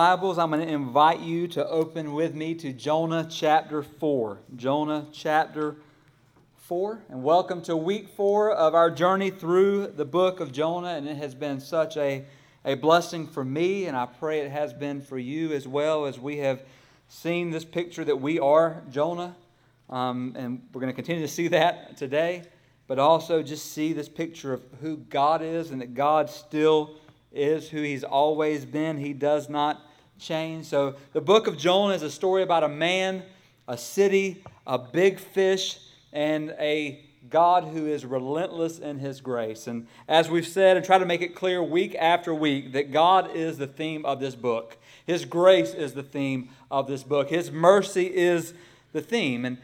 Bibles, I'm going to invite you to open with me to Jonah chapter 4. Jonah chapter 4. And welcome to week 4 of our journey through the book of Jonah. And it has been such a, a blessing for me, and I pray it has been for you as well as we have seen this picture that we are Jonah. Um, and we're going to continue to see that today, but also just see this picture of who God is and that God still is who He's always been. He does not change. So, the book of Jonah is a story about a man, a city, a big fish, and a God who is relentless in his grace. And as we've said and try to make it clear week after week, that God is the theme of this book. His grace is the theme of this book. His mercy is the theme. And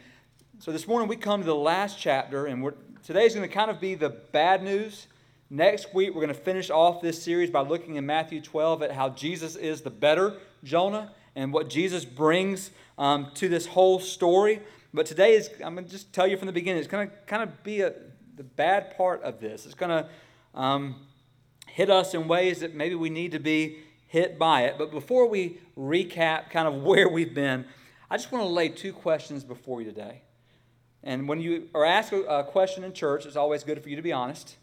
so this morning we come to the last chapter, and today's going to kind of be the bad news Next week, we're going to finish off this series by looking in Matthew 12 at how Jesus is the better Jonah and what Jesus brings um, to this whole story. But today is, I'm going to just tell you from the beginning, it's going to kind of be a, the bad part of this. It's going to um, hit us in ways that maybe we need to be hit by it. But before we recap kind of where we've been, I just want to lay two questions before you today. And when you are asked a question in church, it's always good for you to be honest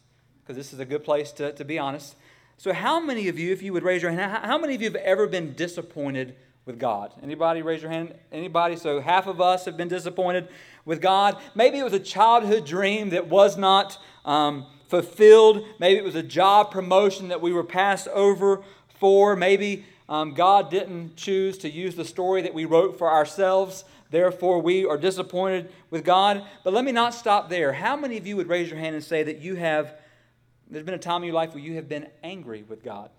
because this is a good place to, to be honest. So, how many of you, if you would raise your hand, how many of you have ever been disappointed with God? Anybody raise your hand? Anybody? So, half of us have been disappointed with God. Maybe it was a childhood dream that was not um, fulfilled. Maybe it was a job promotion that we were passed over for. Maybe um, God didn't choose to use the story that we wrote for ourselves. Therefore, we are disappointed with God. But let me not stop there. How many of you would raise your hand and say that you have there's been a time in your life where you have been angry with God.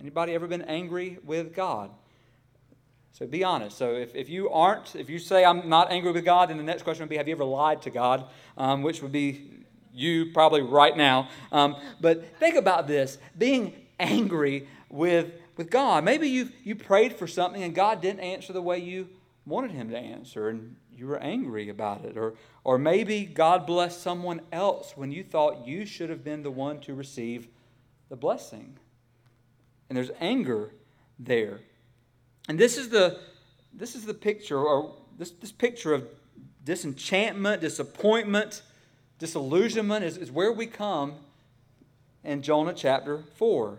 Anybody ever been angry with God? So be honest. So if, if you aren't, if you say I'm not angry with God, then the next question would be, have you ever lied to God? Um, which would be you probably right now. Um, but think about this being angry with, with God. Maybe you you prayed for something and God didn't answer the way you wanted Him to answer, and you were angry about it. Or, or maybe God blessed someone else when you thought you should have been the one to receive the blessing. And there's anger there. And this is the, this is the picture, or this, this picture of disenchantment, disappointment, disillusionment is, is where we come in Jonah chapter 4.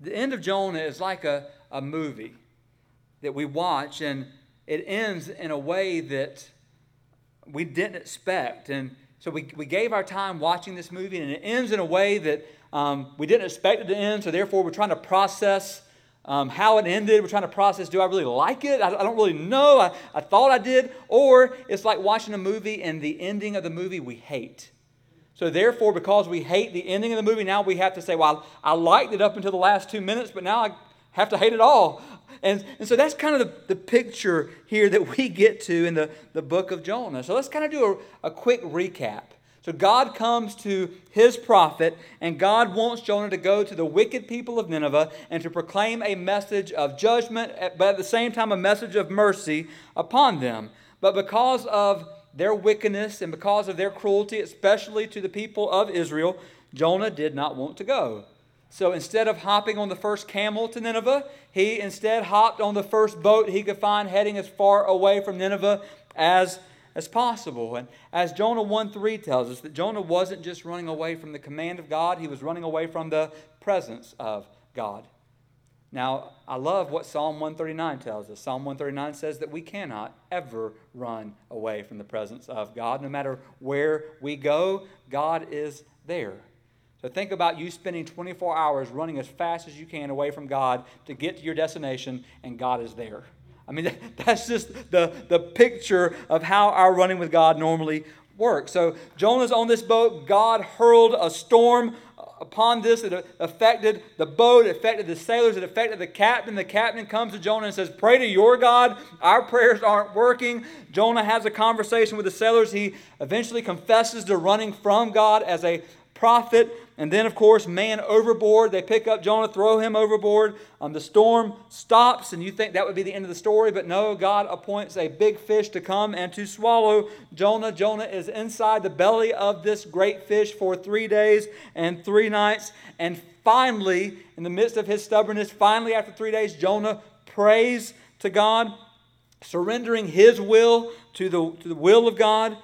The end of Jonah is like a, a movie that we watch, and it ends in a way that we didn't expect. And so we, we gave our time watching this movie, and it ends in a way that um, we didn't expect it to end. So therefore, we're trying to process um, how it ended. We're trying to process do I really like it? I, I don't really know. I, I thought I did. Or it's like watching a movie, and the ending of the movie we hate. So, therefore, because we hate the ending of the movie, now we have to say, well, I liked it up until the last two minutes, but now I have to hate it all. And, and so that's kind of the, the picture here that we get to in the, the book of Jonah. So let's kind of do a, a quick recap. So God comes to his prophet, and God wants Jonah to go to the wicked people of Nineveh and to proclaim a message of judgment, but at the same time, a message of mercy upon them. But because of their wickedness and because of their cruelty, especially to the people of Israel, Jonah did not want to go. So instead of hopping on the first camel to Nineveh, he instead hopped on the first boat he could find heading as far away from Nineveh as, as possible. And as Jonah 1 3 tells us, that Jonah wasn't just running away from the command of God, he was running away from the presence of God. Now, I love what Psalm 139 tells us. Psalm 139 says that we cannot ever run away from the presence of God. No matter where we go, God is there. So think about you spending 24 hours running as fast as you can away from God to get to your destination, and God is there. I mean, that's just the, the picture of how our running with God normally works. So Jonah's on this boat. God hurled a storm upon this. It affected the boat, it affected the sailors, it affected the captain. The captain comes to Jonah and says, Pray to your God. Our prayers aren't working. Jonah has a conversation with the sailors. He eventually confesses to running from God as a prophet. And then, of course, man overboard. They pick up Jonah, throw him overboard. Um, the storm stops, and you think that would be the end of the story, but no, God appoints a big fish to come and to swallow Jonah. Jonah is inside the belly of this great fish for three days and three nights. And finally, in the midst of his stubbornness, finally, after three days, Jonah prays to God, surrendering his will to the, to the will of God.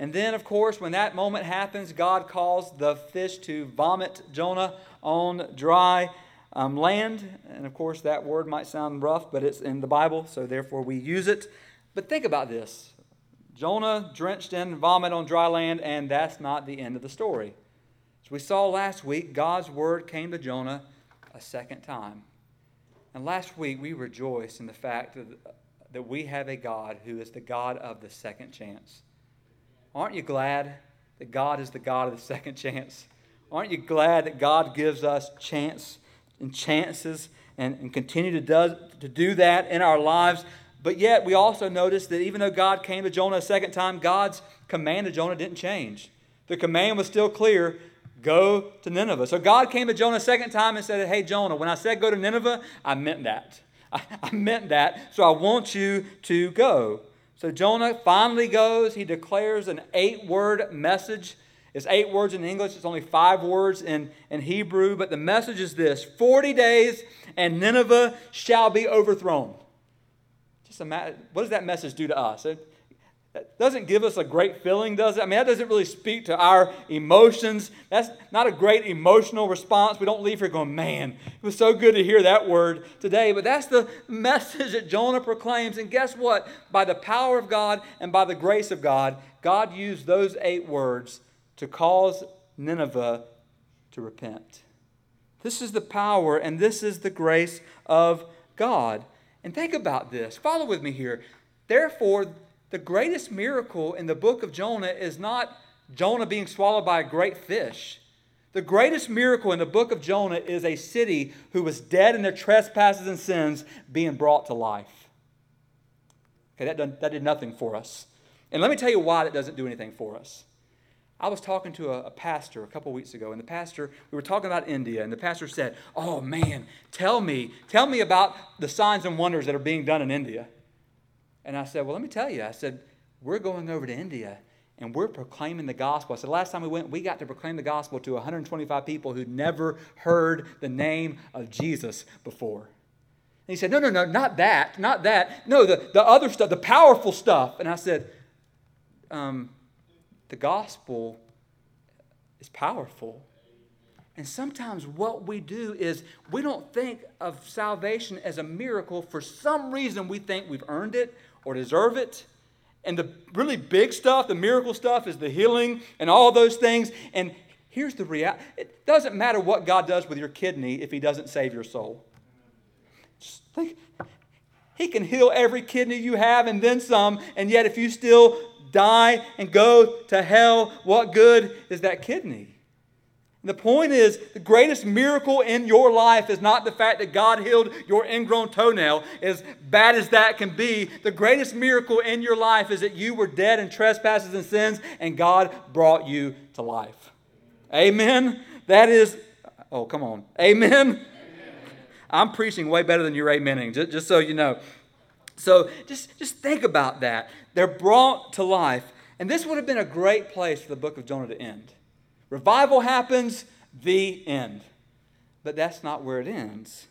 And then, of course, when that moment happens, God calls the fish to vomit Jonah on dry um, land. And of course, that word might sound rough, but it's in the Bible, so therefore we use it. But think about this Jonah drenched in vomit on dry land, and that's not the end of the story. As we saw last week, God's word came to Jonah a second time. And last week, we rejoiced in the fact that, that we have a God who is the God of the second chance. Aren't you glad that God is the God of the second chance? Aren't you glad that God gives us chance and chances and, and continue to, do, to do that in our lives? But yet, we also notice that even though God came to Jonah a second time, God's command to Jonah didn't change. The command was still clear go to Nineveh. So God came to Jonah a second time and said, Hey, Jonah, when I said go to Nineveh, I meant that. I, I meant that. So I want you to go. So Jonah finally goes. He declares an eight word message. It's eight words in English, it's only five words in, in Hebrew. But the message is this 40 days and Nineveh shall be overthrown. Just imagine, what does that message do to us? It, that doesn't give us a great feeling, does it? I mean, that doesn't really speak to our emotions. That's not a great emotional response. We don't leave here going, man, it was so good to hear that word today. But that's the message that Jonah proclaims. And guess what? By the power of God and by the grace of God, God used those eight words to cause Nineveh to repent. This is the power and this is the grace of God. And think about this. Follow with me here. Therefore, the greatest miracle in the book of Jonah is not Jonah being swallowed by a great fish. The greatest miracle in the book of Jonah is a city who was dead in their trespasses and sins being brought to life. Okay, that, done, that did nothing for us. And let me tell you why that doesn't do anything for us. I was talking to a, a pastor a couple weeks ago, and the pastor, we were talking about India, and the pastor said, Oh man, tell me, tell me about the signs and wonders that are being done in India. And I said, Well, let me tell you. I said, We're going over to India and we're proclaiming the gospel. I said, Last time we went, we got to proclaim the gospel to 125 people who'd never heard the name of Jesus before. And he said, No, no, no, not that, not that. No, the, the other stuff, the powerful stuff. And I said, um, The gospel is powerful. And sometimes what we do is we don't think of salvation as a miracle. For some reason, we think we've earned it or deserve it. And the really big stuff, the miracle stuff, is the healing and all those things. And here's the reality it doesn't matter what God does with your kidney if He doesn't save your soul. Just think, He can heal every kidney you have and then some, and yet if you still die and go to hell, what good is that kidney? The point is, the greatest miracle in your life is not the fact that God healed your ingrown toenail, as bad as that can be. The greatest miracle in your life is that you were dead in trespasses and sins, and God brought you to life. Amen? That is, oh, come on. Amen? Amen. I'm preaching way better than you're amening, just, just so you know. So just, just think about that. They're brought to life. And this would have been a great place for the book of Jonah to end. Revival happens, the end. But that's not where it ends.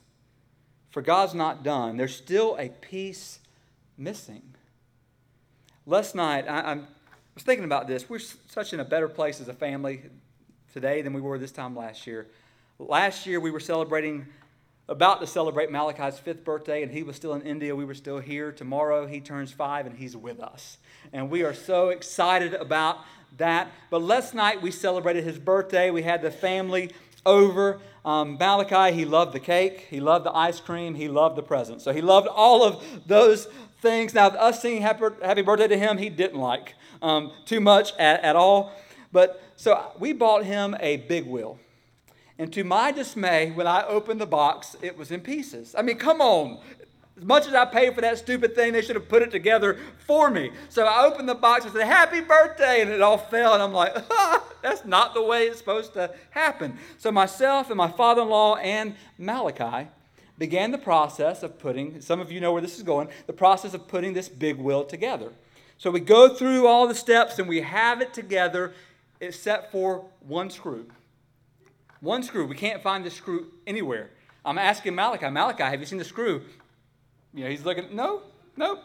For God's not done. There's still a piece missing. Last night, I, I was thinking about this. We're such in a better place as a family today than we were this time last year. Last year, we were celebrating, about to celebrate Malachi's fifth birthday, and he was still in India. We were still here. Tomorrow, he turns five, and he's with us. And we are so excited about that. But last night we celebrated his birthday. We had the family over. Um, Malachi, he loved the cake, he loved the ice cream, he loved the presents. So he loved all of those things. Now, us singing happy, birthday to him, he didn't like um, too much at, at all. But so we bought him a big wheel. And to my dismay, when I opened the box, it was in pieces. I mean, come on. As much as I paid for that stupid thing, they should have put it together for me. So I opened the box and said, Happy birthday! And it all fell. And I'm like, ah, That's not the way it's supposed to happen. So myself and my father in law and Malachi began the process of putting, some of you know where this is going, the process of putting this big wheel together. So we go through all the steps and we have it together except for one screw. One screw. We can't find the screw anywhere. I'm asking Malachi, Malachi, have you seen the screw? You know, he's looking, no, nope,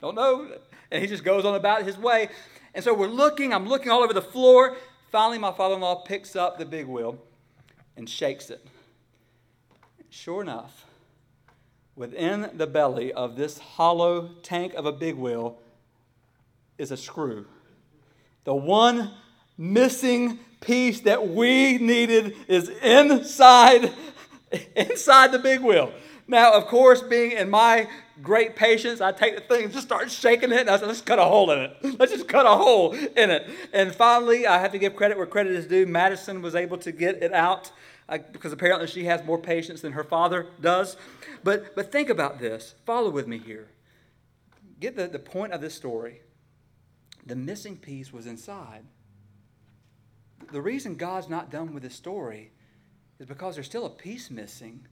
don't know. And he just goes on about his way. And so we're looking, I'm looking all over the floor. Finally, my father in law picks up the big wheel and shakes it. Sure enough, within the belly of this hollow tank of a big wheel is a screw. The one missing piece that we needed is inside inside the big wheel. Now, of course, being in my great patience, I take the thing and just start shaking it, and I said, let's cut a hole in it. Let's just cut a hole in it. And finally, I have to give credit where credit is due. Madison was able to get it out uh, because apparently she has more patience than her father does. But, but think about this. Follow with me here. Get the, the point of this story. The missing piece was inside. The reason God's not done with this story is because there's still a piece missing.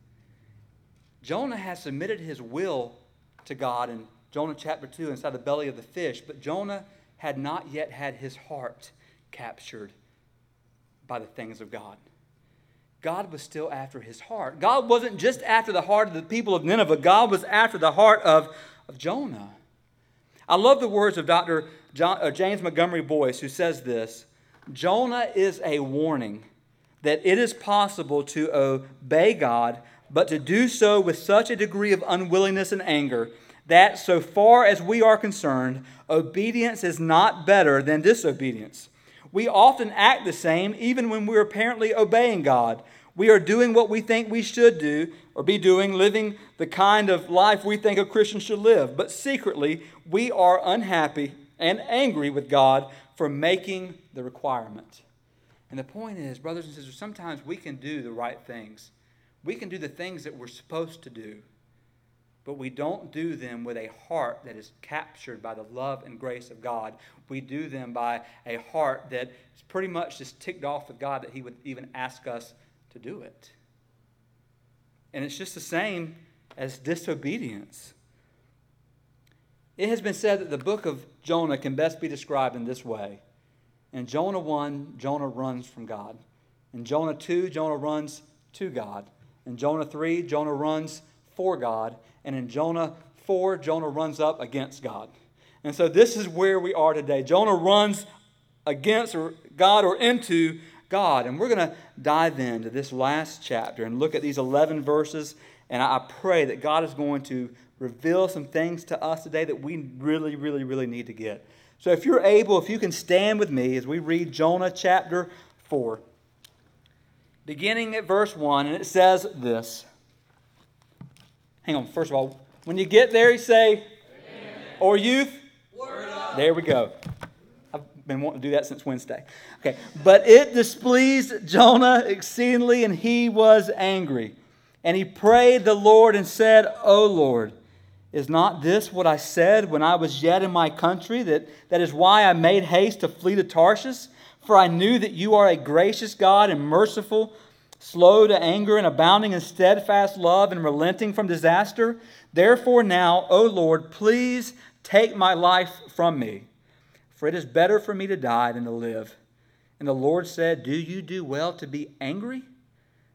Jonah has submitted his will to God in Jonah chapter 2 inside the belly of the fish, but Jonah had not yet had his heart captured by the things of God. God was still after his heart. God wasn't just after the heart of the people of Nineveh, God was after the heart of, of Jonah. I love the words of Dr. John, uh, James Montgomery Boice, who says this Jonah is a warning that it is possible to obey God, but to do so with such a degree of unwillingness and anger that, so far as we are concerned, obedience is not better than disobedience. We often act the same even when we're apparently obeying God. We are doing what we think we should do or be doing, living the kind of life we think a Christian should live. But secretly, we are unhappy and angry with God for making the requirement. And the point is, brothers and sisters, sometimes we can do the right things. We can do the things that we're supposed to do, but we don't do them with a heart that is captured by the love and grace of God. We do them by a heart that is pretty much just ticked off with God that He would even ask us to do it. And it's just the same as disobedience. It has been said that the book of Jonah can best be described in this way. In Jonah 1, Jonah runs from God. In Jonah 2, Jonah runs to God. In Jonah 3, Jonah runs for God. And in Jonah 4, Jonah runs up against God. And so this is where we are today. Jonah runs against God or into God. And we're going to dive into this last chapter and look at these 11 verses. And I pray that God is going to reveal some things to us today that we really, really, really need to get. So if you're able, if you can stand with me as we read Jonah chapter 4, beginning at verse 1, and it says this. Hang on, first of all, when you get there, you say, Amen. or youth, there we go. I've been wanting to do that since Wednesday. Okay, but it displeased Jonah exceedingly, and he was angry. And he prayed the Lord and said, O Lord, is not this what I said when I was yet in my country? That, that is why I made haste to flee to Tarshish? For I knew that you are a gracious God and merciful, slow to anger, and abounding in steadfast love and relenting from disaster. Therefore, now, O Lord, please take my life from me, for it is better for me to die than to live. And the Lord said, Do you do well to be angry?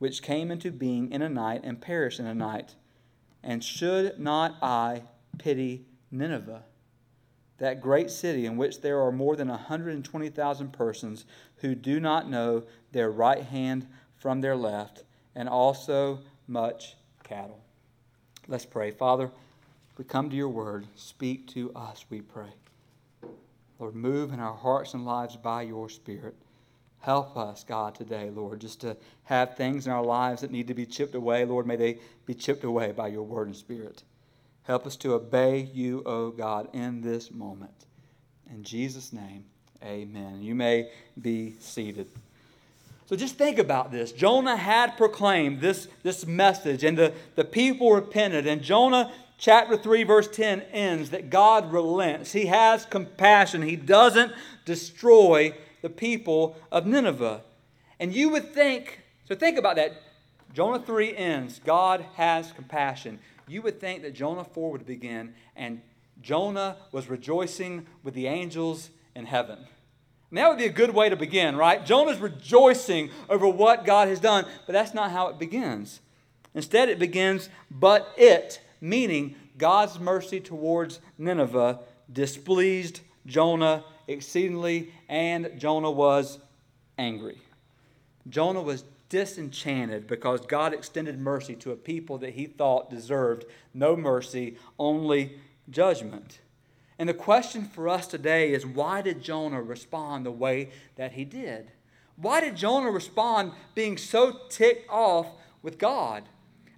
which came into being in a night and perished in a night. And should not I pity Nineveh, that great city in which there are more than 120,000 persons who do not know their right hand from their left, and also much cattle? Let's pray. Father, we come to your word, speak to us, we pray. Lord, move in our hearts and lives by your Spirit. Help us, God, today, Lord, just to have things in our lives that need to be chipped away. Lord, may they be chipped away by your word and spirit. Help us to obey you, O oh God, in this moment. In Jesus' name, amen. You may be seated. So just think about this. Jonah had proclaimed this, this message, and the, the people repented. And Jonah chapter 3, verse 10 ends that God relents. He has compassion. He doesn't destroy the people of Nineveh. And you would think, so think about that. Jonah 3 ends, God has compassion. You would think that Jonah 4 would begin, and Jonah was rejoicing with the angels in heaven. And that would be a good way to begin, right? Jonah's rejoicing over what God has done, but that's not how it begins. Instead, it begins, but it, meaning God's mercy towards Nineveh, displeased Jonah exceedingly, and Jonah was angry. Jonah was disenchanted because God extended mercy to a people that he thought deserved no mercy, only judgment. And the question for us today is why did Jonah respond the way that he did? Why did Jonah respond being so ticked off with God?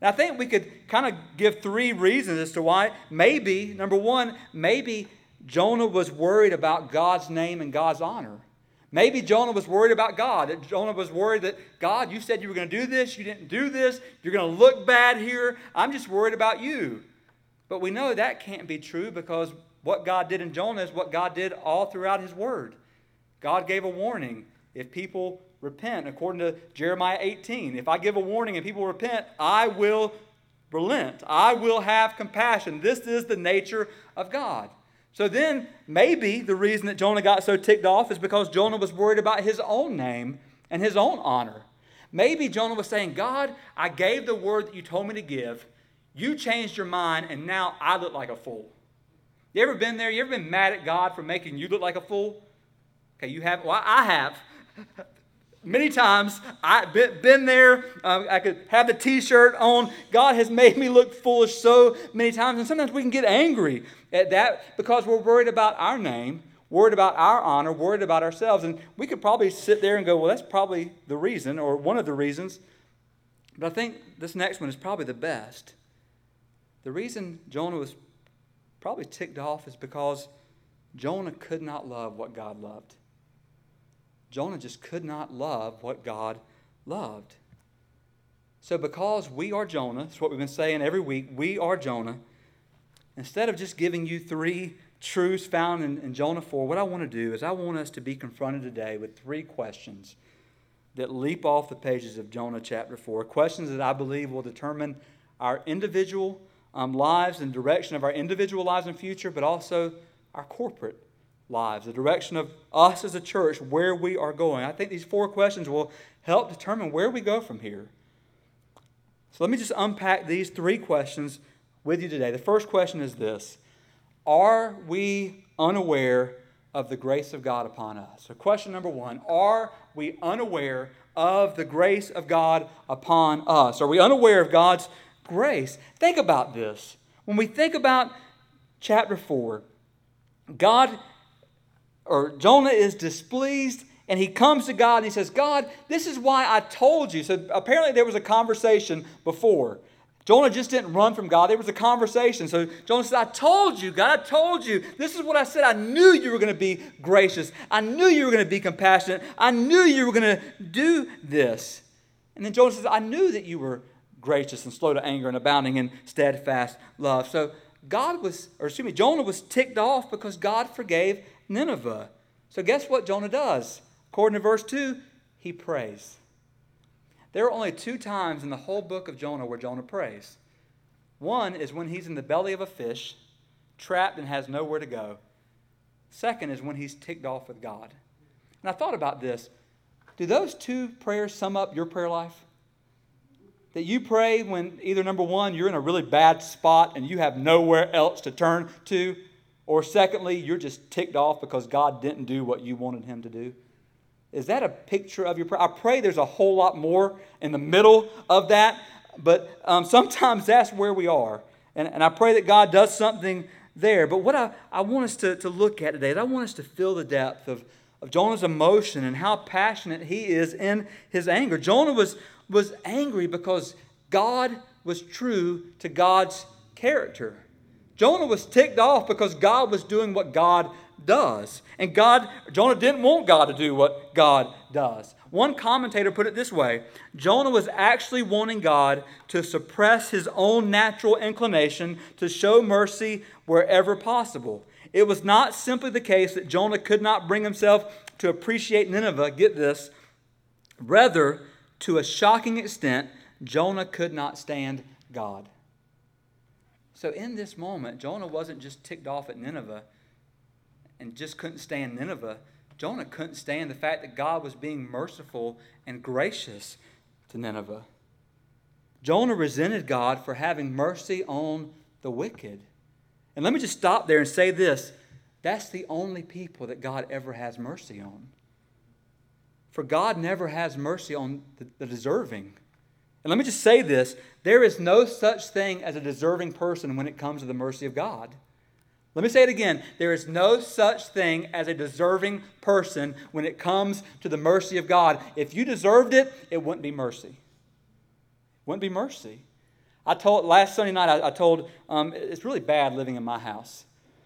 And I think we could kind of give three reasons as to why. Maybe, number one, maybe Jonah was worried about God's name and God's honor. Maybe Jonah was worried about God. Jonah was worried that, God, you said you were going to do this. You didn't do this. You're going to look bad here. I'm just worried about you. But we know that can't be true because what God did in Jonah is what God did all throughout his word. God gave a warning. If people repent, according to Jeremiah 18, if I give a warning and people repent, I will relent. I will have compassion. This is the nature of God. So then, maybe the reason that Jonah got so ticked off is because Jonah was worried about his own name and his own honor. Maybe Jonah was saying, God, I gave the word that you told me to give. You changed your mind, and now I look like a fool. You ever been there? You ever been mad at God for making you look like a fool? Okay, you have. Well, I have. Many times I've been there. Um, I could have the t shirt on. God has made me look foolish so many times. And sometimes we can get angry at that because we're worried about our name, worried about our honor, worried about ourselves. And we could probably sit there and go, well, that's probably the reason or one of the reasons. But I think this next one is probably the best. The reason Jonah was probably ticked off is because Jonah could not love what God loved. Jonah just could not love what God loved. So, because we are Jonah, that's what we've been saying every week, we are Jonah, instead of just giving you three truths found in, in, Jonah 4, what I want to do is I want us to be confronted today with three questions that leap off the pages of Jonah chapter 4. Questions that I believe will determine our individual um, lives and direction of our individual lives and future, but also our corporate lives, the direction of us as a church, where we are going. I think these four questions will help determine where we go from here. So let me just unpack these three questions with you today. The first question is this Are we unaware of the grace of God upon us? So, question number one Are we unaware of the grace of God upon us? Are we unaware of God's grace? Think about this. When we think about chapter 4, God or Jonah is displeased and he comes to God and he says, God, this is why I told you. So apparently there was a conversation before. Jonah just didn't run from God. There was a conversation. So Jonah said, I told you, God, I told you. This is what I said. I knew you were going to be gracious. I knew you were going to be compassionate. I knew you were going to do this. And then Jonah says, I knew that you were gracious and slow to anger and abounding in steadfast love. So God was, or excuse me, Jonah was ticked off because God forgave Nineveh. So, guess what Jonah does? According to verse 2, he prays. There are only two times in the whole book of Jonah where Jonah prays. One is when he's in the belly of a fish, trapped and has nowhere to go. Second is when he's ticked off with God. And I thought about this. Do those two prayers sum up your prayer life? That you pray when either number one, you're in a really bad spot and you have nowhere else to turn to, or secondly, you're just ticked off because God didn't do what you wanted Him to do? Is that a picture of your prayer? I pray there's a whole lot more in the middle of that, but um, sometimes that's where we are. And, and I pray that God does something there. But what I, I want us to, to look at today is I want us to feel the depth of, of Jonah's emotion and how passionate he is in his anger. Jonah was, was angry because God was true to God's character. Jonah was ticked off because God was doing what God does. And God, Jonah didn't want God to do what God does. One commentator put it this way Jonah was actually wanting God to suppress his own natural inclination to show mercy wherever possible. It was not simply the case that Jonah could not bring himself to appreciate Nineveh, get this, rather, to a shocking extent, Jonah could not stand God. So, in this moment, Jonah wasn't just ticked off at Nineveh and just couldn't stand Nineveh. Jonah couldn't stand the fact that God was being merciful and gracious to Nineveh. Jonah resented God for having mercy on the wicked. And let me just stop there and say this that's the only people that God ever has mercy on. For God never has mercy on the, the deserving. And let me just say this there is no such thing as a deserving person when it comes to the mercy of God. Let me say it again. There is no such thing as a deserving person when it comes to the mercy of God. If you deserved it, it wouldn't be mercy. It wouldn't be mercy. I told last Sunday night, I, I told um, it's really bad living in my house.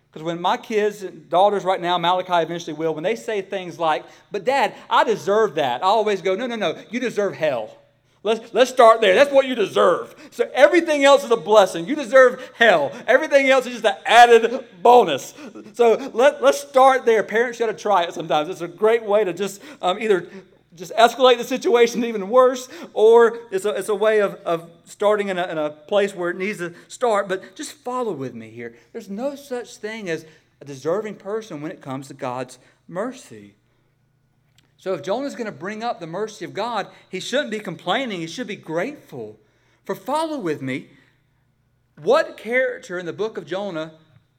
Because when my kids, and daughters right now, Malachi eventually will, when they say things like, but dad, I deserve that, I always go, no, no, no, you deserve hell. Let's, let's start there. That's what you deserve. So everything else is a blessing. You deserve hell. Everything else is just an added bonus. So let, let's start there. Parents you got to try it sometimes. It's a great way to just um, either just escalate the situation even worse, or it's a, it's a way of, of starting in a, in a place where it needs to start. But just follow with me here. There's no such thing as a deserving person when it comes to God's mercy. So if Jonah's going to bring up the mercy of God, he shouldn't be complaining, he should be grateful. For follow with me, what character in the book of Jonah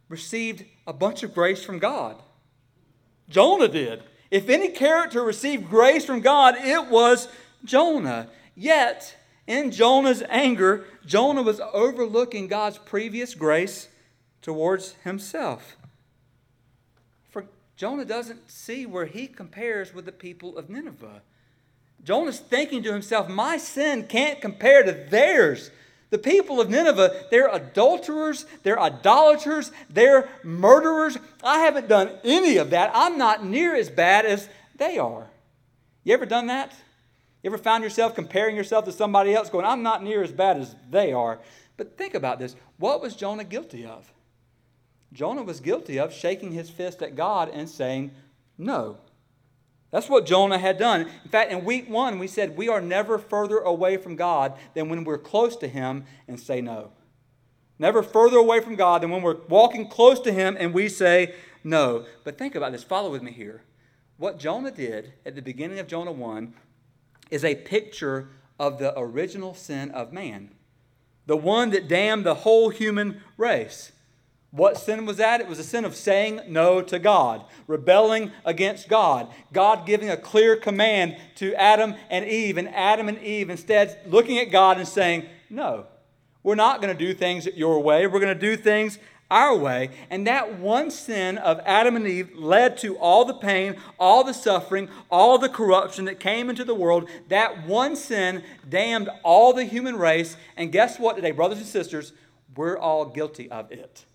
received a bunch of grace from God? Jonah did. If any character received grace from God, it was Jonah. Yet, in Jonah's anger, Jonah was overlooking God's previous grace towards himself. Jonah doesn't see where he compares with the people of Nineveh. Jonah's thinking to himself, My sin can't compare to theirs. The people of Nineveh, they're adulterers, they're idolaters, they're murderers. I haven't done any of that. I'm not near as bad as they are. You ever done that? You ever found yourself comparing yourself to somebody else, going, I'm not near as bad as they are? But think about this. What was Jonah guilty of? Jonah was guilty of shaking his fist at God and saying, No. That's what Jonah had done. In fact, in week one, we said we are never further away from God than when we're close to Him and say no. Never further away from God than when we're walking close to Him and we say no. But think about this. Follow with me here. What Jonah did at the beginning of Jonah 1 is a picture of the original sin of man, the one that damned the whole human race. What sin was that? It was a sin of saying no to God, rebelling against God, God giving a clear command to Adam and Eve, and Adam and Eve instead looking at God and saying, No, we're not going to do things your way. We're going to do things our way. And that one sin of Adam and Eve led to all the pain, all the suffering, all the corruption that came into the world. That one sin damned all the human race. And guess what today, brothers and sisters? We're all guilty of it.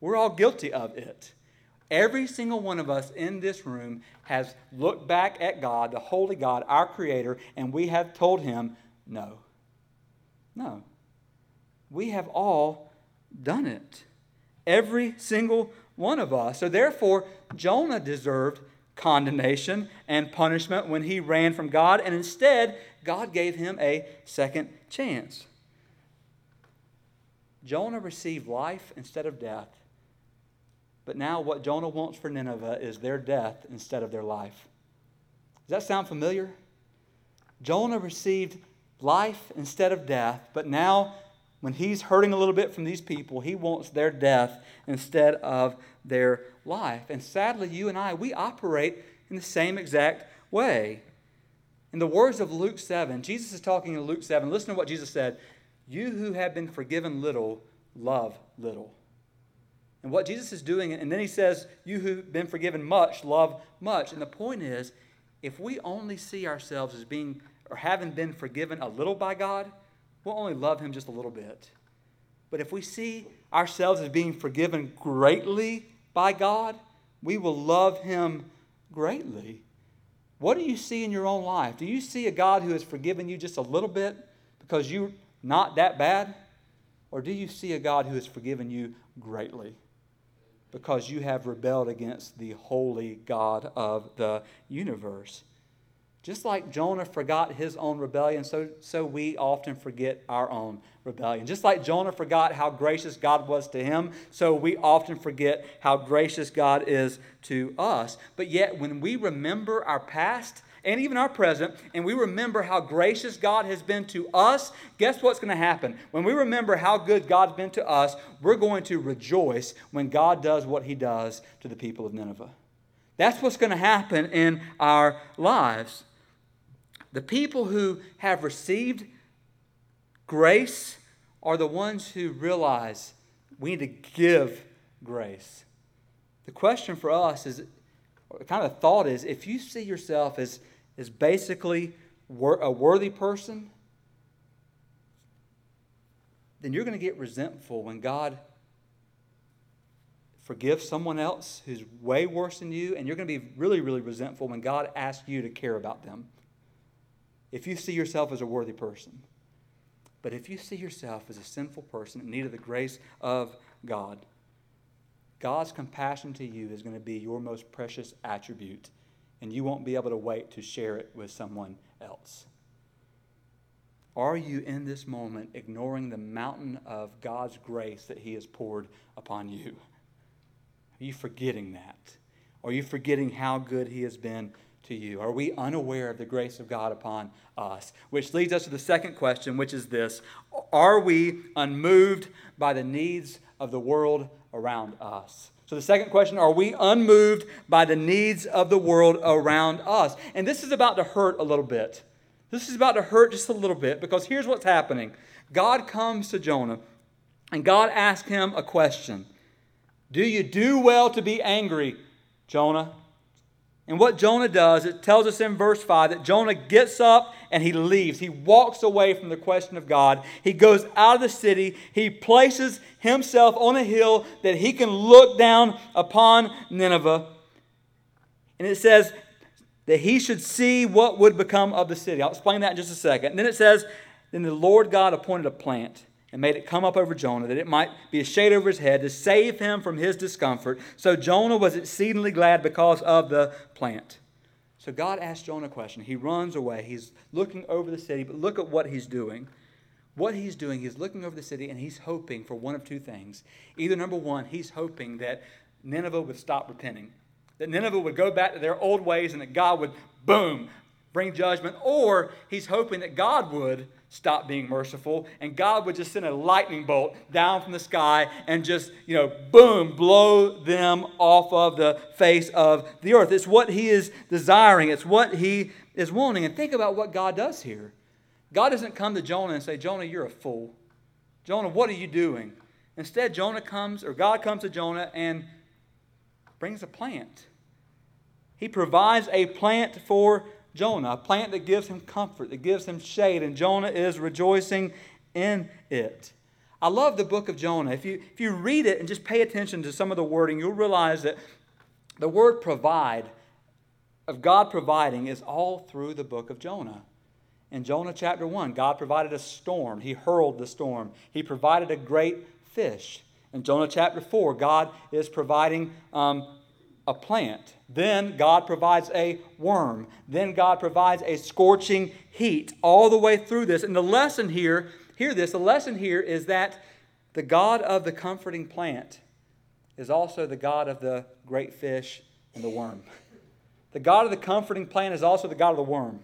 We're all guilty of it. Every single one of us in this room has looked back at God, the holy God, our Creator, and we have told Him, no. No. We have all done it. Every single one of us. So therefore, Jonah deserved condemnation and punishment when he ran from God, and instead, God gave him a second chance. Jonah received life instead of death but now, what Jonah wants for Nineveh is their death instead of their life. Does that sound familiar? Jonah received life instead of death, but now, when he's hurting a little bit from these people, he wants their death instead of their life. And sadly, you and I, we operate in the same exact way. In the words of Luke 7, Jesus is talking in Luke 7. Listen to what Jesus said You who have been forgiven little love little. And what Jesus is doing, and then he says, You who've been forgiven much, love much. And the point is, if we only see ourselves as being or having been forgiven a little by God, we'll only love him just a little bit. But if we see ourselves as being forgiven greatly by God, we will love him greatly. What do you see in your own life? Do you see a God who has forgiven you just a little bit because you're not that bad? Or do you see a God who has forgiven you greatly because you have rebelled against the holy God of the universe? Just like Jonah forgot his own rebellion, so, so we often forget our own rebellion. Just like Jonah forgot how gracious God was to him, so we often forget how gracious God is to us. But yet, when we remember our past, and even our present, and we remember how gracious God has been to us, guess what's going to happen? When we remember how good God's been to us, we're going to rejoice when God does what he does to the people of Nineveh. That's what's going to happen in our lives. The people who have received grace are the ones who realize we need to give grace. The question for us is kind of thought is if you see yourself as, as basically a worthy person, then you're going to get resentful when God forgives someone else who's way worse than you, and you're going to be really, really resentful when God asks you to care about them if you see yourself as a worthy person. But if you see yourself as a sinful person in need of the grace of God, God's compassion to you is going to be your most precious attribute, and you won't be able to wait to share it with someone else. Are you in this moment ignoring the mountain of God's grace that He has poured upon you? Are you forgetting that? Are you forgetting how good He has been to you? Are we unaware of the grace of God upon us? Which leads us to the second question, which is this Are we unmoved by the needs of the world around us? So, the second question are we unmoved by the needs of the world around us? And this is about to hurt a little bit. This is about to hurt just a little bit because here's what's happening God comes to Jonah and God asks him a question Do you do well to be angry, Jonah? And what Jonah does, it tells us in verse 5 that Jonah gets up and he leaves. He walks away from the question of God. He goes out of the city. He places himself on a hill that he can look down upon Nineveh. And it says that he should see what would become of the city. I'll explain that in just a second. And then it says, Then the Lord God appointed a plant and made it come up over Jonah, that it might be a shade over his head to save him from his discomfort. So Jonah was exceedingly glad because of the plant. So God asks Jonah a question. He runs away. He's looking over the city, but look at what he's doing. What he's doing, he's looking over the city and he's hoping for one of two things. Either number one, he's hoping that Nineveh would stop repenting, that Nineveh would go back to their old ways and that God would, boom, bring judgment, or he's hoping that God would stop being merciful and God would just send a lightning bolt down from the sky and just, you know, boom, blow them off of the face of the earth. It's what he is desiring, it's what he is wanting. And think about what God does here. God doesn't come to Jonah and say, Jonah, you're a fool. Jonah, what are you doing? Instead, Jonah comes, or God comes to Jonah and brings a plant. He provides a plant for Jonah, a plant that gives him comfort, that gives him shade, and Jonah is rejoicing in it. I love the book of Jonah. If you, if you read it and just pay attention to some of the wording, you'll realize that the word provide, of God providing, is all through the book of Jonah. In Jonah chapter 1, God provided a storm. He hurled the storm. He provided a great fish. In Jonah chapter 4, God is providing um, a plant. Then God provides a worm. Then God provides a scorching heat all the way through this. And the lesson here, hear this, the lesson here is that the God of the comforting plant is also the God of the great fish and the worm. The God of the comforting plant is also the God of the worm.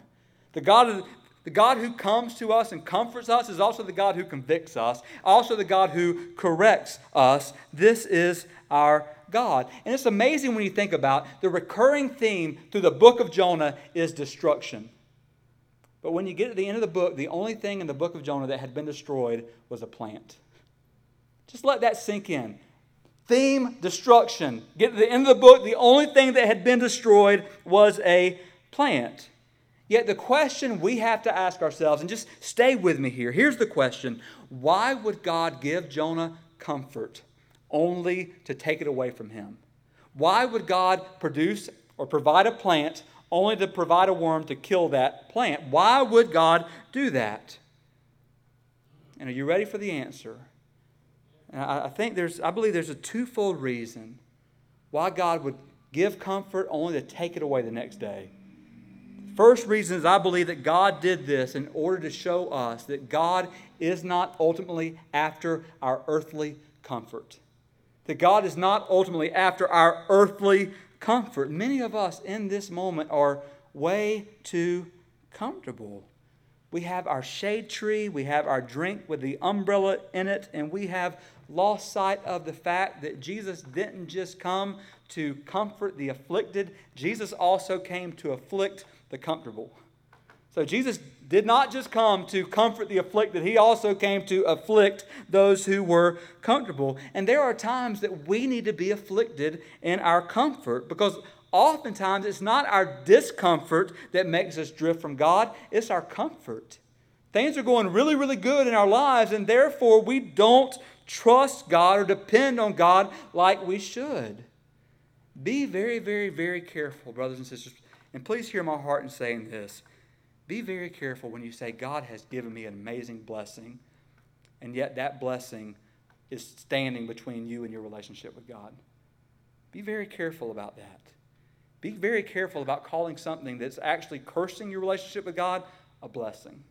The God of the, the God who comes to us and comforts us is also the God who convicts us, also the God who corrects us. This is our God. And it's amazing when you think about the recurring theme through the book of Jonah is destruction. But when you get to the end of the book, the only thing in the book of Jonah that had been destroyed was a plant. Just let that sink in. Theme destruction. Get to the end of the book, the only thing that had been destroyed was a plant. Yet the question we have to ask ourselves, and just stay with me here here's the question why would God give Jonah comfort only to take it away from him? Why would God produce or provide a plant only to provide a worm to kill that plant? Why would God do that? And are you ready for the answer? And I, think there's, I believe there's a twofold reason why God would give comfort only to take it away the next day. First reason is I believe that God did this in order to show us that God is not ultimately after our earthly comfort. That God is not ultimately after our earthly comfort. Many of us in this moment are way too comfortable. We have our shade tree, we have our drink with the umbrella in it, and we have lost sight of the fact that Jesus didn't just come to comfort the afflicted, Jesus also came to afflict the comfortable. So Jesus did not just come to comfort the afflicted, he also came to afflict those who were comfortable. And there are times that we need to be afflicted in our comfort because oftentimes it's not our discomfort that makes us drift from God, it's our comfort. Things are going really, really good in our lives, and therefore we don't trust God or depend on God like we should. Be very, very, very careful, brothers and sisters. And please hear my heart in saying this. Be very careful when you say, God has given me an amazing blessing, and yet that blessing is standing between you and your relationship with God. Be very careful about that. Be very careful about calling something that's actually cursing your relationship with God a blessing.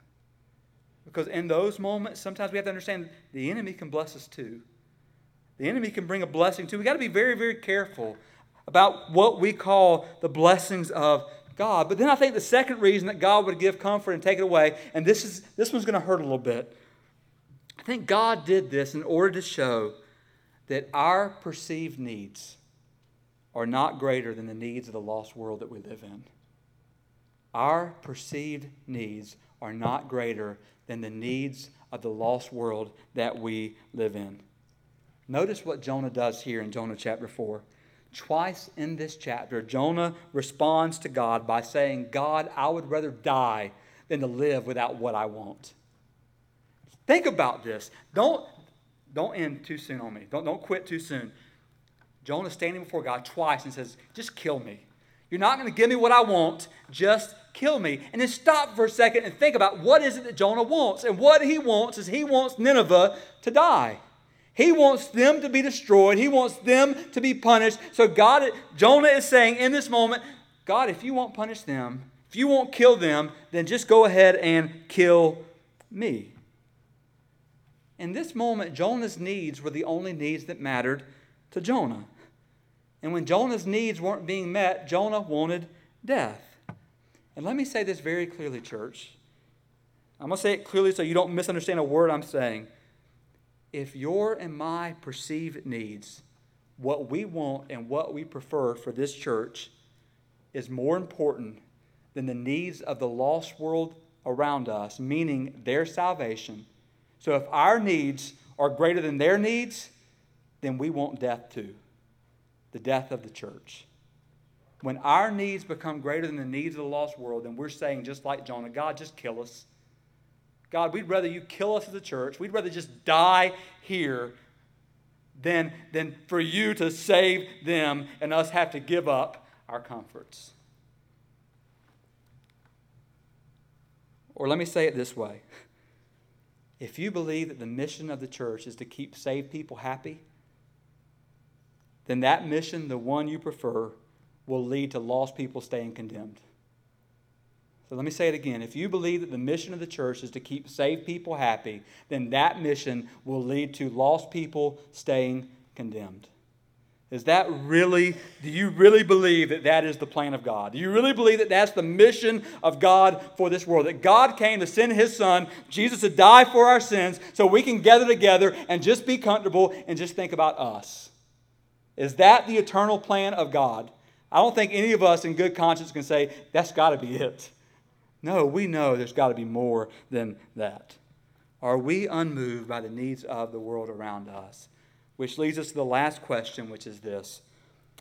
Because in those moments, sometimes we have to understand the enemy can bless us too. The enemy can bring a blessing too. We've got to be very, very careful about what we call the blessings of God. But then I think the second reason that God would give comfort and take it away, and this is this one's going to hurt a little bit. I think God did this in order to show that our perceived needs are not greater than the needs of the lost world that we live in. Our perceived needs are not greater than the needs of the lost world that we live in. Notice what Jonah does here in Jonah chapter 4. Twice in this chapter, Jonah responds to God by saying, God, I would rather die than to live without what I want. Think about this. Don't, don't end too soon on me. Don't, don't quit too soon. Jonah standing before God twice and says, Just kill me. You're not going to give me what I want, just kill me. And then stop for a second and think about what is it that Jonah wants. And what he wants is he wants Nineveh to die. He wants them to be destroyed. He wants them to be punished. So God, Jonah is saying in this moment, God, if you won't punish them, if you won't kill them, then just go ahead and kill me. In this moment, Jonah's needs were the only needs that mattered to Jonah. And when Jonah's needs weren't being met, Jonah wanted death. And let me say this very clearly, church. I'm going to say it clearly so you don't misunderstand a word I'm saying if your and my perceived needs, what we want and what we prefer for this church, is more important than the needs of the lost world around us, meaning their salvation. So if our needs are greater than their needs, then we want death too the death of the church. When our needs become greater than the needs of the lost world, then we're saying, just like Jonah, God, just kill us. God, we'd rather you kill us as a church. We'd rather just die here than, than for you to save them and us have to give up our comforts. Or let me say it this way if you believe that the mission of the church is to keep saved people happy, then that mission, the one you prefer, will lead to lost people staying condemned. So let me say it again. If you believe that the mission of the church is to keep saved people happy, then that mission will lead to lost people staying condemned. Is that really, do you really believe that that is the plan of God? Do you really believe that that's the mission of God for this world? That God came to send his son, Jesus, to die for our sins so we can gather together and just be comfortable and just think about us? Is that the eternal plan of God? I don't think any of us in good conscience can say that's got to be it. No, we know there's got to be more than that. Are we unmoved by the needs of the world around us? which leads us to the last question, which is this.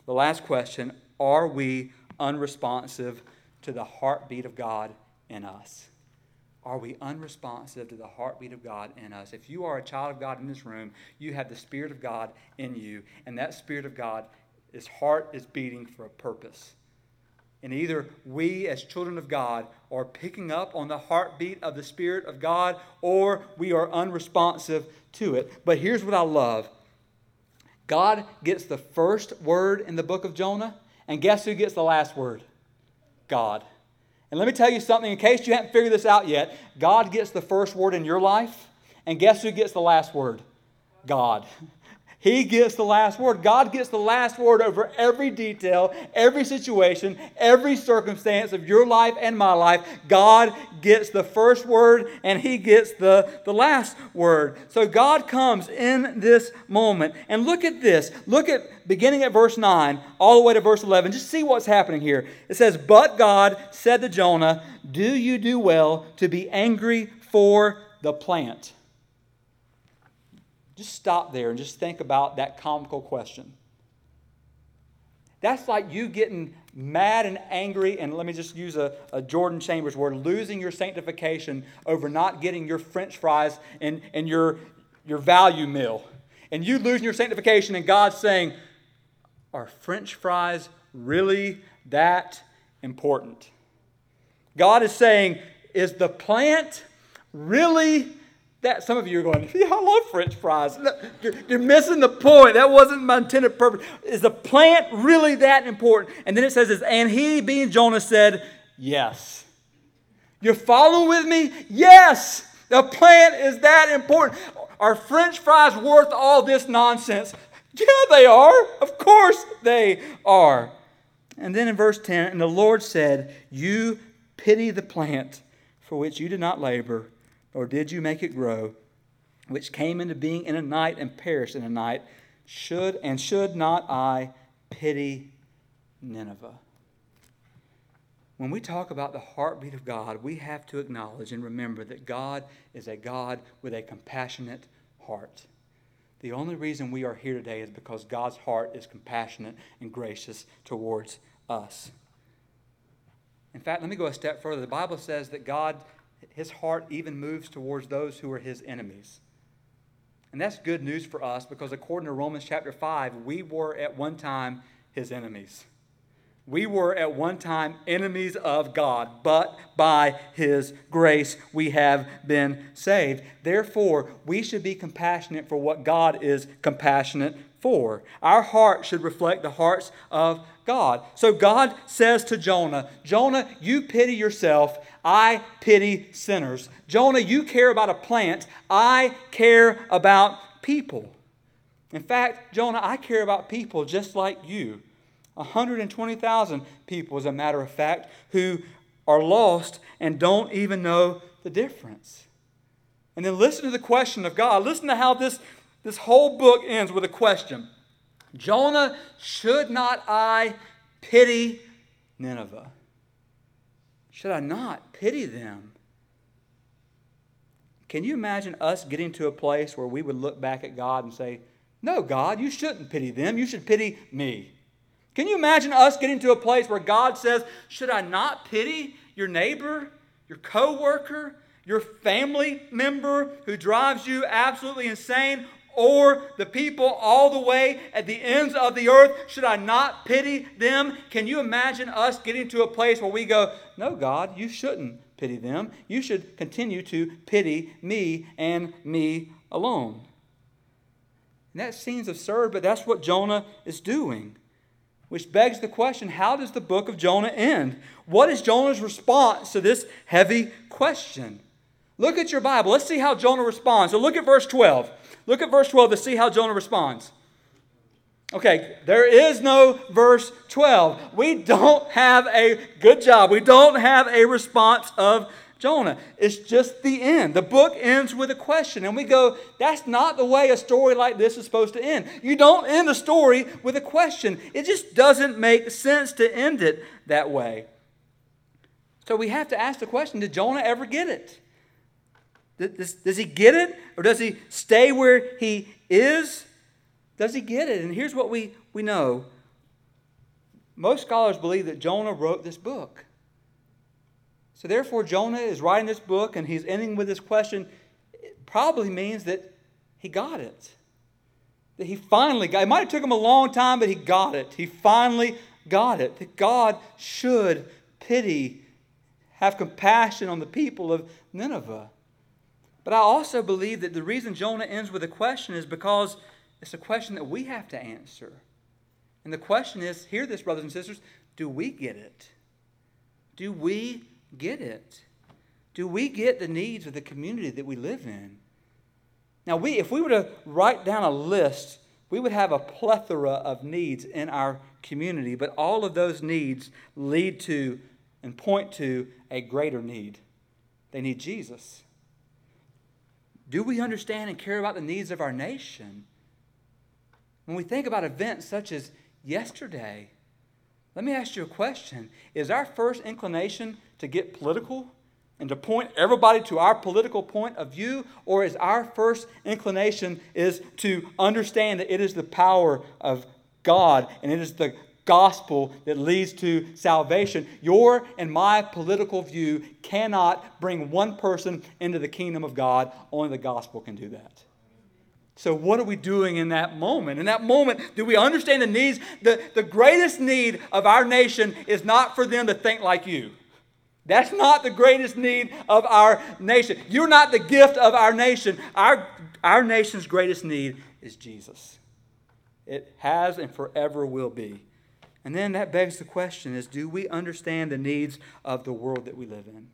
The last question Are we unresponsive to the heartbeat of God in us? Are we unresponsive to the heartbeat of God in us? If you are a child of God in this room, you have the Spirit of God in you, and that Spirit of God, his heart is beating for a purpose. And either we, as children of God, are picking up on the heartbeat of the Spirit of God, or we are unresponsive to it. But here's what I love God gets the first word in the book of Jonah, and guess who gets the last word? God. And let me tell you something, in case you haven't figured this out yet God gets the first word in your life, and guess who gets the last word? God. He gets the last word. God gets the last word over every detail, every situation, every circumstance of your life and my life. God gets the first word and He gets the, the last word. So God comes in this moment. And look at this. Look at beginning at verse 9 all the way to verse 11. Just see what's happening here. It says, But God said to Jonah, Do you do well to be angry for the plant? Just stop there and just think about that comical question. That's like you getting mad and angry, and let me just use a, a, Jordan Chambers word losing your sanctification over not getting your french fries and, and your, your value meal. And you losing your sanctification, and God saying, Are french fries really that important? God is saying, Is the plant really that some of you are going, yeah, I love French fries. You're, you're, missing the point. That wasn't my intended purpose. Is the plant really that important? And then it says this, and he, being Jonah, said, Yes. You're following with me? Yes. The plant is that important. Are French fries worth all this nonsense? Yeah, they are. Of course they are. And then in verse 10, and the Lord said, You pity the plant for which you did not labor or did you make it grow, which came into being in a night and perished in a night? Should and should not I pity Nineveh? When we talk about the heartbeat of God, we have to acknowledge and remember that God is a God with a compassionate heart. The only reason we are here today is because God's heart is compassionate and gracious towards us. In fact, let me go a step further. The Bible says that God his heart even moves towards those who are his enemies. And that's good news for us because according to Romans chapter 5, we were at one time his enemies. We were at one time enemies of God, but by His grace we have been saved. Therefore, we should be compassionate for what God is compassionate for. Our heart should reflect the hearts of God. So God says to Jonah, Jonah, you pity yourself. I pity sinners. Jonah, you care about a plant. I care about people. In fact, Jonah, I care about people just like you. 120,000 people, as a matter of fact, who are lost and don't even know the difference. And then listen to the question of God. Listen to how this, this whole book ends with a question Jonah, should not I pity Nineveh? Should I not pity them? Can you imagine us getting to a place where we would look back at God and say, No, God, you shouldn't pity them. You should pity me? Can you imagine us getting to a place where God says, Should I not pity your neighbor, your coworker, your family member who drives you absolutely insane? Or the people all the way at the ends of the earth? Should I not pity them? Can you imagine us getting to a place where we go, No, God, you shouldn't pity them. You should continue to pity me and me alone. And that seems absurd, but that's what Jonah is doing. Which begs the question how does the book of Jonah end? What is Jonah's response to this heavy question? Look at your Bible. Let's see how Jonah responds. So look at verse 12. Look at verse 12 to see how Jonah responds. Okay, there is no verse 12. We don't have a good job. We don't have a response of Jonah. It's just the end. The book ends with a question, and we go, that's not the way a story like this is supposed to end. You don't end a story with a question, it just doesn't make sense to end it that way. So we have to ask the question did Jonah ever get it? Does, does he get it? Or does he stay where he is? Does he get it? And here's what we, we know most scholars believe that Jonah wrote this book. So, therefore, Jonah is writing this book and he's ending with this question. It probably means that he got it. That he finally got it. It might have took him a long time, but he got it. He finally got it. That God should pity, have compassion on the people of Nineveh. But I also believe that the reason Jonah ends with a question is because it's a question that we have to answer. And the question is hear this, brothers and sisters do we get it? Do we get it? Do we get the needs of the community that we live in? Now, we, if we were to write down a list, we would have a plethora of needs in our community, but all of those needs lead to and point to a greater need. They need Jesus. Do we understand and care about the needs of our nation? When we think about events such as yesterday, let me ask you a question. Is our first inclination to get political and to point everybody to our political point of view or is our first inclination is to understand that it is the power of God and it is the gospel that leads to salvation. Your and my political view cannot bring one person into the kingdom of God. Only the gospel can do that. So, what are we doing in that moment? In that moment, do we understand the needs? The, the greatest need of our nation is not for them to think like you. That's not the greatest need of our nation. You're not the gift of our nation. Our, our nation's greatest need is Jesus. It has and forever will be. And then that begs the question is do we understand the needs of the world that we live in?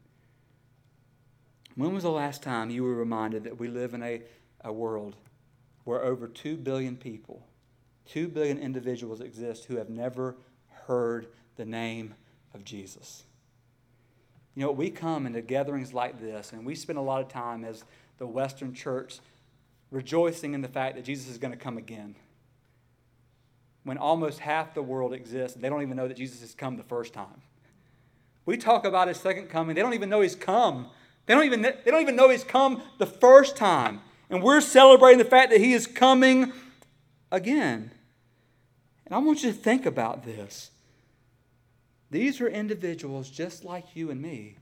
When was the last time you were reminded that we live in a, a world where over 2 billion people, 2 billion individuals exist who have never heard the name of Jesus? You know, we come into gatherings like this, and we spend a lot of time as the Western church rejoicing in the fact that Jesus is going to come again when almost half the world exists, they don't even know that Jesus has come the first time. We talk about his second coming, they don't even know he's come. They don't even, they don't even know he's come the first time. And we're celebrating the fact that he is coming again. And I want you to think about this. These are individuals just like you and me,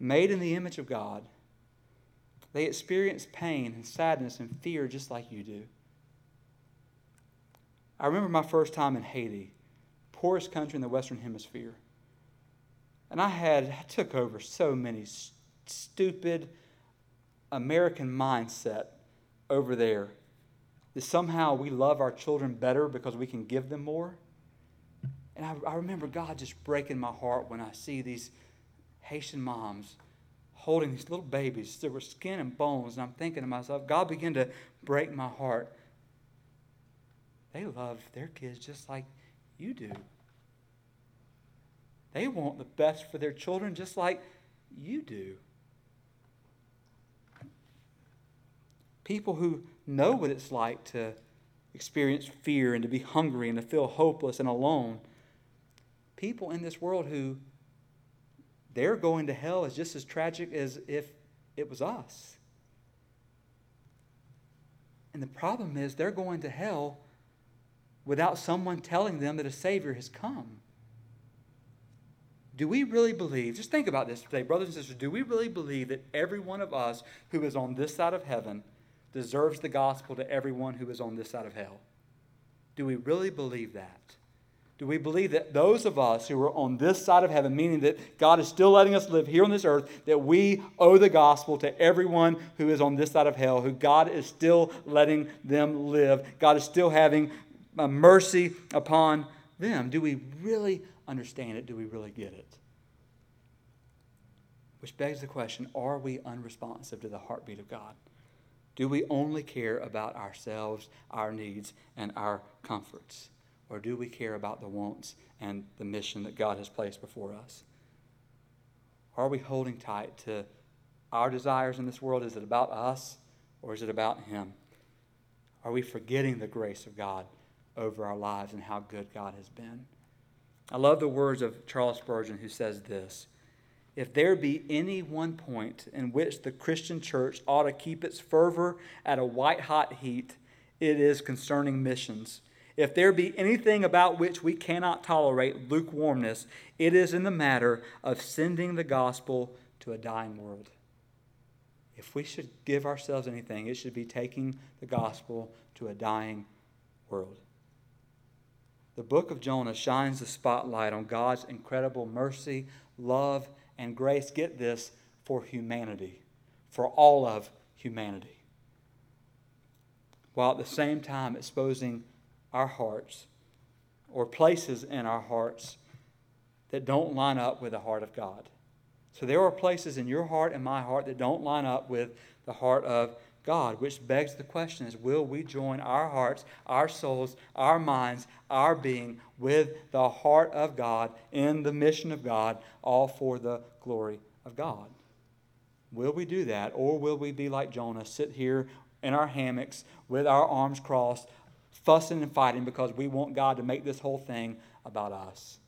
made in the image of God. They experience pain and sadness and fear just like you do. I remember my first time in Haiti, poorest country in the Western Hemisphere. And I had I took over so many st- stupid American mindset over there that somehow we love our children better because we can give them more. And I, I remember God just breaking my heart when I see these Haitian moms holding these little babies that were skin and bones. And I'm thinking to myself, God began to break my heart they love their kids just like you do. They want the best for their children just like you do. People who know what it's like to experience fear and to be hungry and to feel hopeless and alone. People in this world who their going to hell is just as tragic as if it was us. And the problem is they're going to hell without someone telling them that a Savior has come? Do we really believe, just think about this today, brothers and sisters, do we really believe that every one of us who is on this side of heaven deserves the gospel to everyone who is on this side of hell? Do we really believe that? Do we believe that those of us who are on this side of heaven, meaning that God is still letting us live here on this earth, that we owe the gospel to everyone who is on this side of hell, who God is still letting them live? God is still having mercy upon them. Do we really understand it? Do we really get it? Which begs the question are we unresponsive to the heartbeat of God? Do we only care about ourselves, our needs, and our comforts? Or do we care about the wants and the mission that God has placed before us? Are we holding tight to our desires in this world? Is it about us or is it about Him? Are we forgetting the grace of God over our lives and how good God has been. I love the words of Charles Spurgeon, who says this If there be any one point in which the Christian church ought to keep its fervor at a white hot heat, it is concerning missions. If there be anything about which we cannot tolerate lukewarmness, it is in the matter of sending the gospel to a dying world. If we should give ourselves anything, it should be taking the gospel to a dying world. The book of Jonah shines the spotlight on God's incredible mercy, love, and grace. Get this for humanity, for all of humanity. While at the same time exposing our hearts or places in our hearts that don't line up with the heart of God. So there are places in your heart and my heart that don't line up with the heart of God, which begs the question is will we join our hearts, our souls, our minds, our being with the heart of God in the mission of God, all for the glory of God? Will we do that, or will we be like Jonah, sit here in our hammocks with our arms crossed, fussing and fighting because we want God to make this whole thing about us?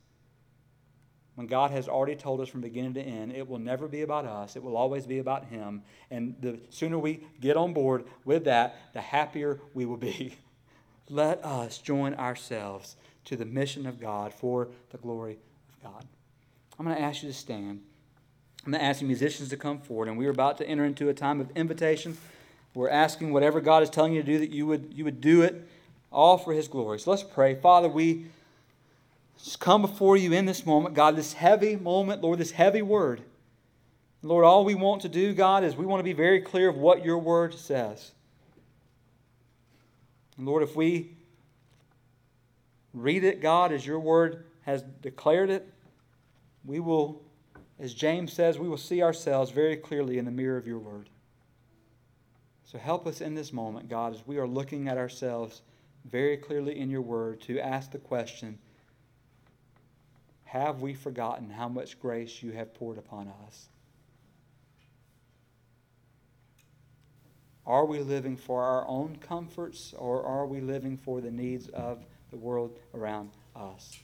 When God has already told us from beginning to end, it will never be about us. It will always be about Him. And the sooner we get on board with that, the happier we will be. Let us join ourselves to the mission of God for the glory of God. I'm going to ask you to stand. I'm going to ask the musicians to come forward, and we are about to enter into a time of invitation. We're asking whatever God is telling you to do that you would, you would do it all for His glory. So let's pray. Father, we just come before you in this moment, God, this heavy moment, Lord, this heavy word. Lord, all we want to do, God, is we want to be very clear of what your word says. And Lord, if we read it, God, as your word has declared it, we will, as James says, we will see ourselves very clearly in the mirror of your word. So help us in this moment, God, as we are looking at ourselves very clearly in your word to ask the question have we forgotten how much grace you have poured upon us? Are we living for our own comforts or are we living for the needs of the world around us?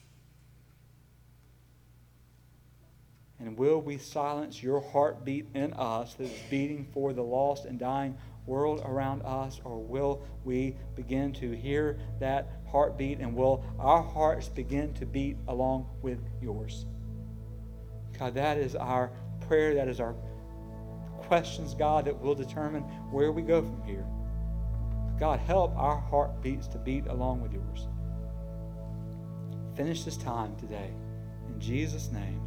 And will we silence your heartbeat in us that is beating for the lost and dying world around us, or will we begin to hear that heartbeat and will our hearts begin to beat along with yours? God, that is our prayer. That is our questions, God, that will determine where we go from here. God, help our heartbeats to beat along with yours. Finish this time today. In Jesus' name.